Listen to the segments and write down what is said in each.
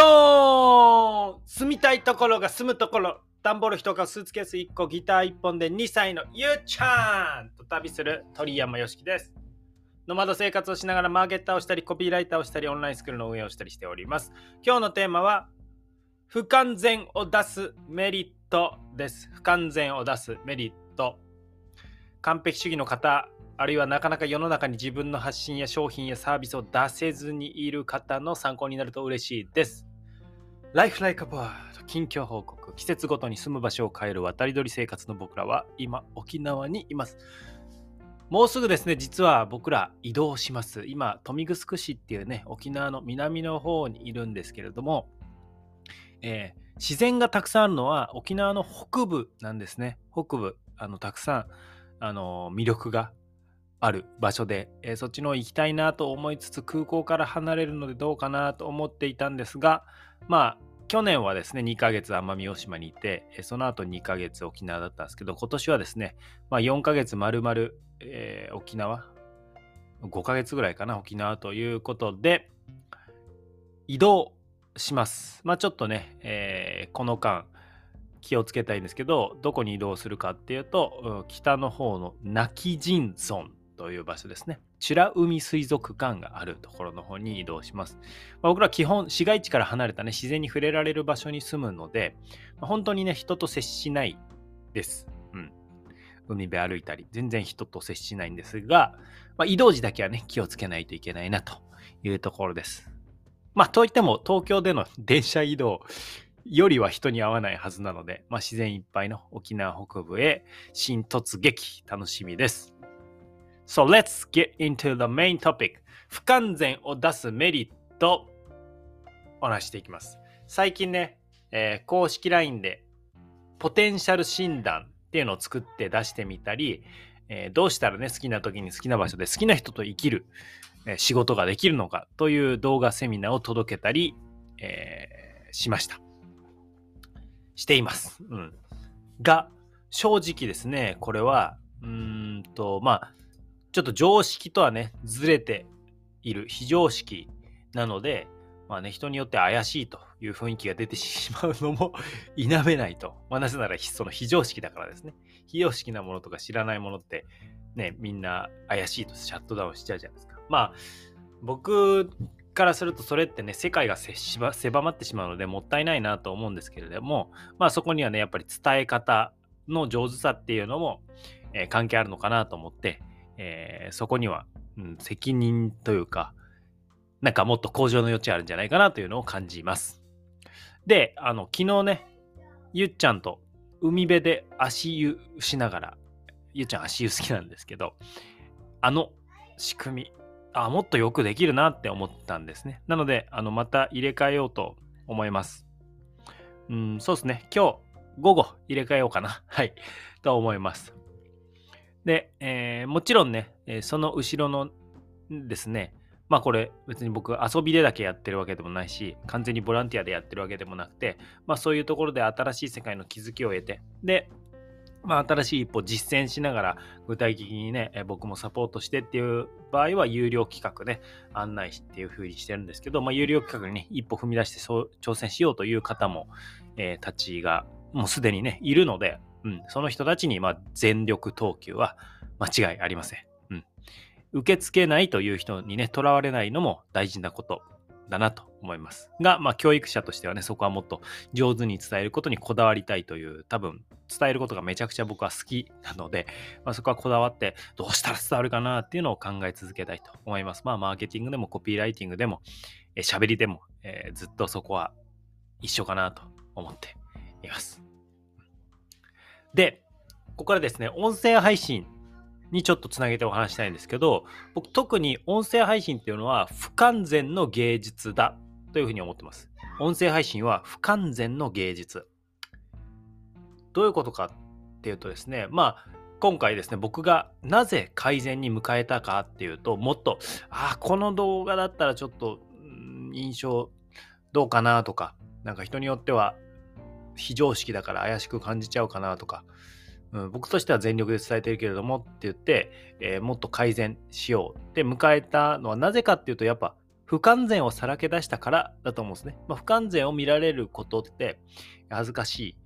ドーン住みたいところが住むところ段ボール1個スーツケース1個ギター1本で2歳のゆうちゃんと旅する。鳥山よしきです。ノマド生活をしながらマーケッターをしたりコピーライターをしたりオンラインスクールの運営をしたりしております。今日のテーマは不完全を出すメリットです。不完全を出すメリット完璧主義の方あるいはなかなか世の中に自分の発信や商品やサービスを出せずにいる方の参考になると嬉しいです。Life Like a Bird 近況報告季節ごとに住む場所を変える渡り鳥生活の僕らは今沖縄にいます。もうすぐですね、実は僕ら移動します。今、豊見城市っていうね、沖縄の南の方にいるんですけれども、えー、自然がたくさんあるのは沖縄の北部なんですね。北部、あのたくさんあの魅力がある場所で、えー、そっちの行きたいなと思いつつ空港から離れるのでどうかなと思っていたんですがまあ去年はですね2ヶ月奄美大島にいて、えー、その後2ヶ月沖縄だったんですけど今年はですね、まあ、4ヶ月丸々、えー、沖縄5ヶ月ぐらいかな沖縄ということで移動します。まあちょっとね、えー、この間気をつけたいんですけどどこに移動するかっていうと北の方の泣き人村という場所ですね。美ら海水族館があるところの方に移動します。まあ、僕ら基本市街地から離れたね自然に触れられる場所に住むので、まあ、本当にね人と接しないです。うん。海辺歩いたり全然人と接しないんですが、まあ、移動時だけはね気をつけないといけないなというところです。まあといっても東京での電車移動よりは人に会わないはずなので、まあ、自然いっぱいの沖縄北部へ新突撃楽しみです。So let's get into the main topic. 不完全を出すメリットお話していきます。最近ね、えー、公式 LINE でポテンシャル診断っていうのを作って出してみたり、えー、どうしたらね、好きな時に好きな場所で好きな人と生きる、えー、仕事ができるのかという動画セミナーを届けたり、えー、しました。しています。うん。が、正直ですね、これは、うーんと、まあ、ちょっと常識とはね、ずれている非常識なので、まあね、人によって怪しいという雰囲気が出てしまうのも 否めないと。まあ、なぜならその非常識だからですね。非常識なものとか知らないものって、ね、みんな怪しいとシャットダウンしちゃうじゃないですか。まあ、僕からするとそれってね、世界が狭まってしまうのでもったいないなと思うんですけれども、まあそこにはね、やっぱり伝え方の上手さっていうのも、えー、関係あるのかなと思って、えー、そこには、うん、責任というか、なんかもっと向上の余地あるんじゃないかなというのを感じます。で、あの、昨日ね、ゆっちゃんと海辺で足湯しながら、ゆっちゃん足湯好きなんですけど、あの仕組み、あ、もっとよくできるなって思ったんですね。なので、あの、また入れ替えようと思います。うん、そうですね。今日、午後入れ替えようかな。はい。と思います。で、えー、もちろんね、えその後ろのですね、まあこれ別に僕遊びでだけやってるわけでもないし、完全にボランティアでやってるわけでもなくて、まあそういうところで新しい世界の気づきを得て、で、まあ新しい一歩実践しながら具体的にね、え僕もサポートしてっていう場合は有料企画ね、案内っていう風にしてるんですけど、まあ有料企画にね、一歩踏み出してそう挑戦しようという方も、えー、たちがもうすでにね、いるので、うん、その人たちにま全力投球は間違いありません。うん、受け付けないという人にね、とらわれないのも大事なことだなと思います。が、まあ、教育者としてはね、そこはもっと上手に伝えることにこだわりたいという、多分、伝えることがめちゃくちゃ僕は好きなので、まあ、そこはこだわって、どうしたら伝わるかなっていうのを考え続けたいと思います。まあ、マーケティングでもコピーライティングでも、喋りでも、えー、ずっとそこは一緒かなと思っています。で、ここからですね、音声配信にちょっとつなげてお話したいんですけど、僕特に音声配信っていうのは不完全の芸術だというふうに思ってます。音声配信は不完全の芸術。どういうことかっていうとですね、まあ、今回ですね、僕がなぜ改善に迎えたかっていうと、もっと、ああ、この動画だったらちょっと、印象どうかなとか、なんか人によっては非常識だから怪しく感じちゃうかなとか、うん、僕としては全力で伝えてるけれどもって言って、えー、もっと改善しようって迎えたのはなぜかっていうとやっぱ不完全をさらけ出したからだと思うんですね。まあ、不完全を見られることって恥ずかしい。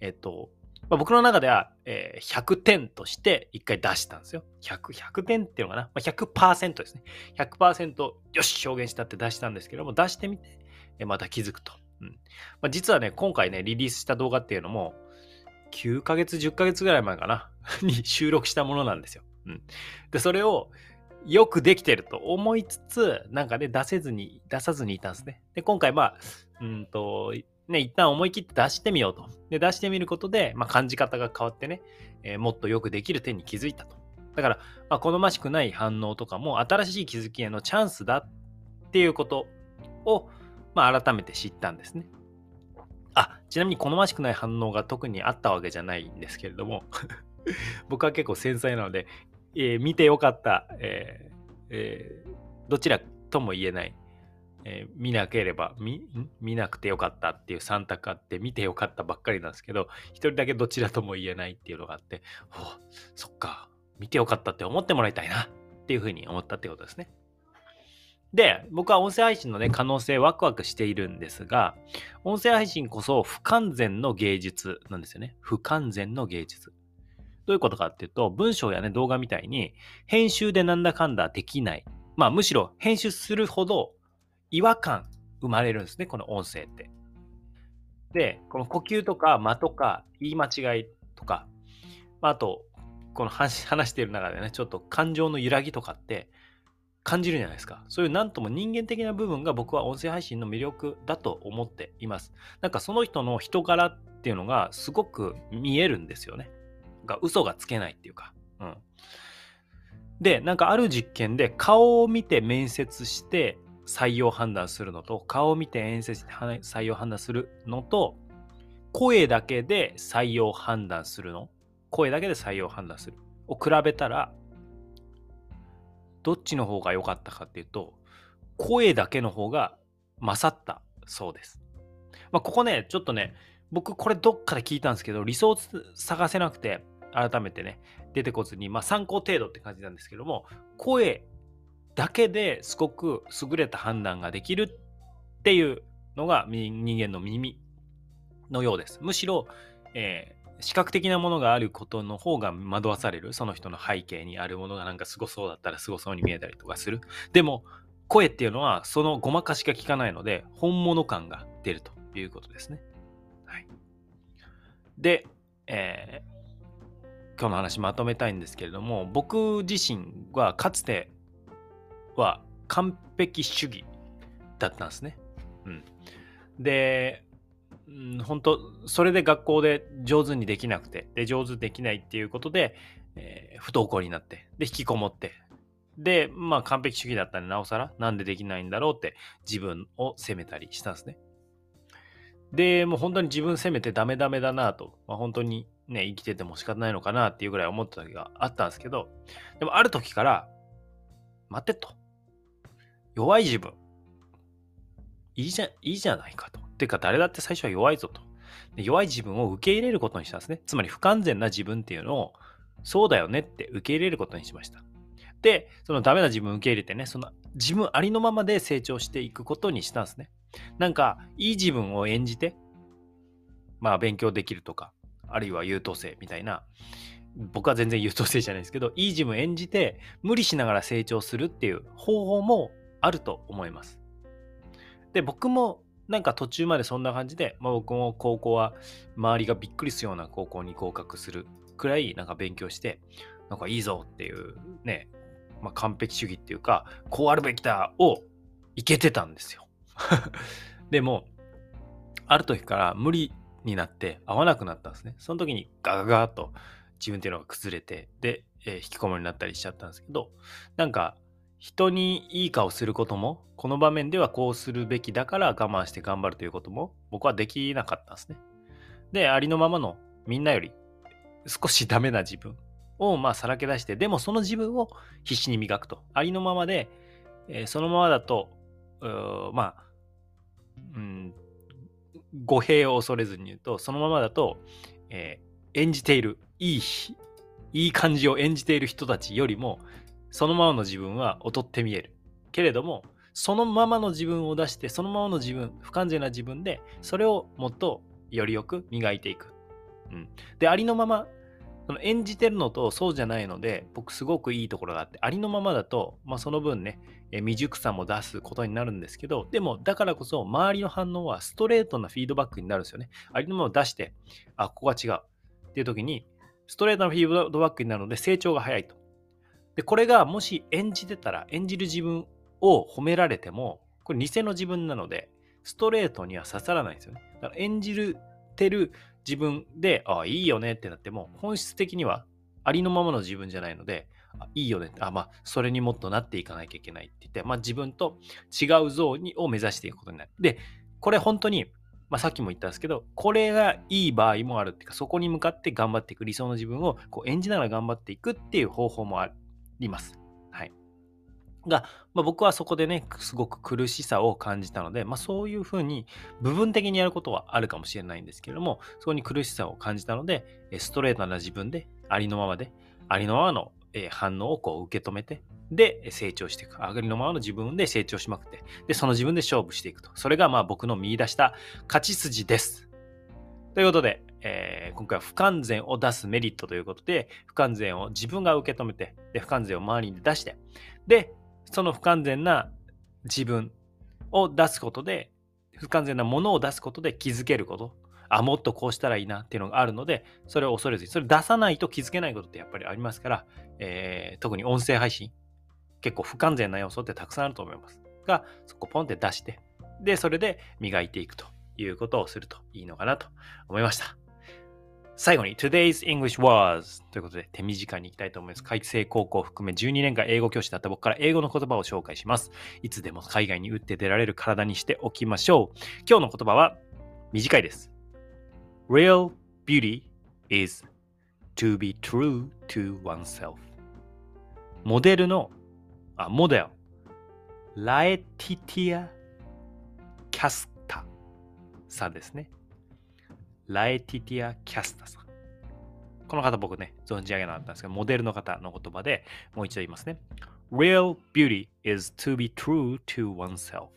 えっと、まあ、僕の中では、えー、100点として1回出したんですよ。100、100点っていうのかな、まあ、100%ですね。100%よし表現したって出したんですけども、出してみて、また気づくと。うんまあ、実はね、今回ね、リリースした動画っていうのも、9ヶ月、10ヶ月ぐらい前かな？に収録したものなんですよ。うん、で、それをよくできてると思いつつ、なんかね、出せずに、出さずにいたんですね。で、今回、まあ、うんと、ね、一旦思い切って出してみようと。で、出してみることで、まあ、感じ方が変わってね、えー、もっとよくできる点に気づいたと。だから、まあ、好ましくない反応とかも、新しい気づきへのチャンスだっていうことを、まあ、改めて知ったんですね。あ、ちなみに好ましくない反応が特にあったわけじゃないんですけれども。僕は結構繊細なので、えー、見てよかった、えーえー、どちらとも言えない、えー、見なければ見、見なくてよかったっていう3択あって、見てよかったばっかりなんですけど、一人だけどちらとも言えないっていうのがあって、そっか、見てよかったって思ってもらいたいなっていうふうに思ったってことですね。で、僕は音声配信のね、可能性ワクワクしているんですが、音声配信こそ不完全の芸術なんですよね。不完全の芸術。どういうことかっていうと、文章やね、動画みたいに、編集でなんだかんだできない。まあ、むしろ編集するほど違和感生まれるんですね、この音声って。で、この呼吸とか間とか言い間違いとか、まあ、あと、この話している中でね、ちょっと感情の揺らぎとかって、感じるじゃないですか。そういうなんとも人間的な部分が僕は音声配信の魅力だと思っています。なんかその人の人柄っていうのがすごく見えるんですよね。が嘘がつけないっていうか。うん。で、なんかある実験で顔を見て面接して採用判断するのと、顔を見て面接して採用判断するのと、声だけで採用判断するの、声だけで採用判断するを比べたら、どっちの方が良かったかっていうと、声だけの方が勝ったそうです。まあ、ここね、ちょっとね、僕これどっかで聞いたんですけど、理想を探せなくて、改めてね、出てこずに、まあ、参考程度って感じなんですけども、声だけですごく優れた判断ができるっていうのが人間の耳のようです。むしろ、え視覚的なものがあることの方が惑わされる。その人の背景にあるものがなんかすごそうだったらすごそうに見えたりとかする。でも、声っていうのはそのごまかしが効かないので、本物感が出るということですね。はい。で、えー、今日の話まとめたいんですけれども、僕自身はかつては完璧主義だったんですね。うん。で、うん、本当それで学校で上手にできなくて、で、上手できないっていうことで、えー、不登校になって、で、引きこもって、で、まあ完璧主義だったんで、なおさら、なんでできないんだろうって自分を責めたりしたんですね。で、もう本当に自分責めてダメダメだなと、まあ、本当にね、生きてても仕方ないのかなっていうぐらい思った時があったんですけど、でもある時から、待てと。弱い自分。いいじゃ、いいじゃないかと。てか誰だって最初は弱いぞと。で弱い自分を受け入れることにしたんですね。つまり不完全な自分っていうのを、そうだよねって受け入れることにしました。で、そのダメな自分を受け入れてね、その自分ありのままで成長していくことにしたんですね。なんか、いい自分を演じて、まあ勉強できるとか、あるいは優等生みたいな、僕は全然優等生じゃないですけど、いい自分演じて、無理しながら成長するっていう方法もあると思います。で、僕もなんか途中までそんな感じで、まあ、僕も高校は周りがびっくりするような高校に合格するくらいなんか勉強して、なんかいいぞっていうね、まあ、完璧主義っていうか、こうあるべきだをいけてたんですよ。でも、ある時から無理になって合わなくなったんですね。その時にガガガーと自分っていうのが崩れて、で、えー、引きこもりになったりしちゃったんですけど、なんか人にいい顔することも、この場面ではこうするべきだから我慢して頑張るということも、僕はできなかったんですね。で、ありのままのみんなより少しダメな自分をまあさらけ出して、でもその自分を必死に磨くと。ありのままで、えー、そのままだと、まあ、うん、語弊を恐れずに言うと、そのままだと、えー、演じている、いい、いい感じを演じている人たちよりも、そのままの自分は劣って見える。けれども、そのままの自分を出してそのままの自分不完全な自分でそれをもっとよりよく磨いていく、うん、でありのままその演じてるのとそうじゃないので僕すごくいいところがあってありのままだと、まあ、その分ね未熟さも出すことになるんですけどでもだからこそ周りの反応はストレートなフィードバックになるんですよね。ありのまま出してあここが違う。っていう時にストレートなフィードバックになるので成長が早いと。でこれがもし演じてたら演じる自分を褒められてもこれ偽の自分なのでストレートには刺さらないんですよねだから演じるてる自分で、ああ、いいよねってなっても、本質的にはありのままの自分じゃないので、あいいよねってあ、まあ、それにもっとなっていかなきゃいけないって言って、まあ、自分と違う像にを目指していくことになる。で、これ本当に、まあ、さっきも言ったんですけど、これがいい場合もあるっていうか、そこに向かって頑張っていく理想の自分をこう演じながら頑張っていくっていう方法もあるります。はいが、まあ、僕はそこでね、すごく苦しさを感じたので、まあ、そういうふうに部分的にやることはあるかもしれないんですけれども、そこに苦しさを感じたので、ストレートな自分で、ありのままで、ありのままの反応をこう受け止めて、で、成長していく。あがりのままの自分で成長しまくって、で、その自分で勝負していくと。それがまあ僕の見出した勝ち筋です。ということで、えー、今回は不完全を出すメリットということで、不完全を自分が受け止めて、で、不完全を周りに出して、で、その不完全な自分を出すことで、不完全なものを出すことで気づけること。あ、もっとこうしたらいいなっていうのがあるので、それを恐れずに、それ出さないと気づけないことってやっぱりありますから、えー、特に音声配信、結構不完全な要素ってたくさんあると思います。が、そこポンって出して、で、それで磨いていくということをするといいのかなと思いました。最後に Today's English was ということで手短にいきたいと思います。海星高校を含め12年間英語教師だった僕から英語の言葉を紹介します。いつでも海外に打って出られる体にしておきましょう。今日の言葉は短いです。Real beauty is to be true to oneself モデルの、あ、モデル、ラエティティア・キャスさんですね。ラエティティア・キャスタさん。この方僕ね、存じ上げなかったんですけど、モデルの方の言葉でもう一度言いますね。Real beauty is to be true to oneself.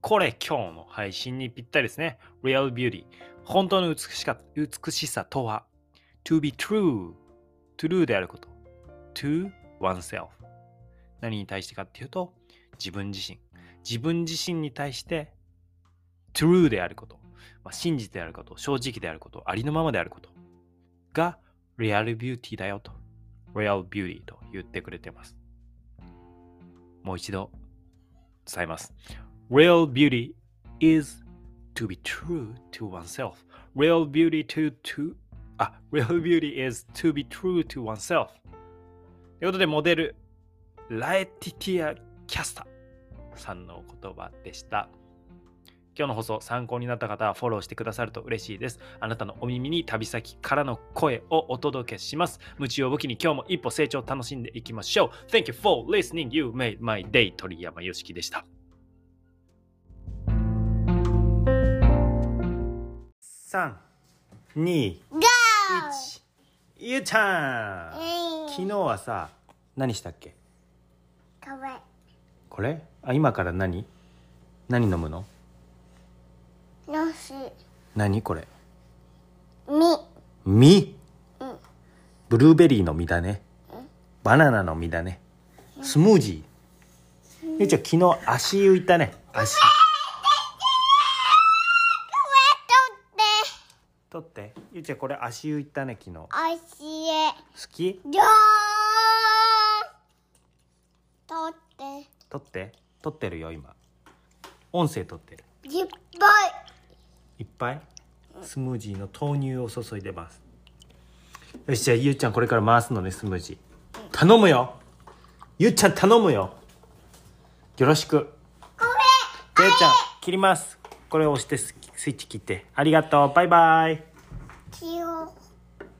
これ今日の配信にぴったりですね。Real beauty。本当の美しか美しさとは to be true。true であること。to oneself。何に対してかっていうと、自分自身。自分自身に対して true であること。まあ、真実であること、正直であること、ありのままであることがリアルビューティーだよと、リアルビューティーと言ってくれてます。もう一度伝えます。Real beauty is to be true to oneself. Real beauty to, to あ、real beauty is to be true to oneself. ということで、モデル、ラエティティア・キャスタさんの言葉でした。今日の放送参考になった方はフォローしてくださると嬉しいです。あなたのお耳に旅先からの声をお届けします。夢中を武器に今日も一歩成長を楽しんでいきましょう。Thank you for listening. You made my day. 鳥山よしきでした。3、2、1。ゆうちゃん昨日はさ、何したっけ？これ。これ？あ、今から何？何飲むの？何？これ。み。実うん。ブルーベリーの実だね。バナナの実だね。スムージー。ゆうちゃん昨日足湯行ったね。足。取って。ゆうちゃんこれ足湯行ったね昨日。好足へ。き？じゃ取って。取って。取ってるよ今。音声取ってるいっぱい？スムージーの豆乳を注いでます。よしじゃあゆうちゃんこれから回すのねスムージー。頼むよ。ゆうちゃん頼むよ。よろしく。こゆうちゃん切ります。これを押してススイッチ切って。ありがとう。バイバイ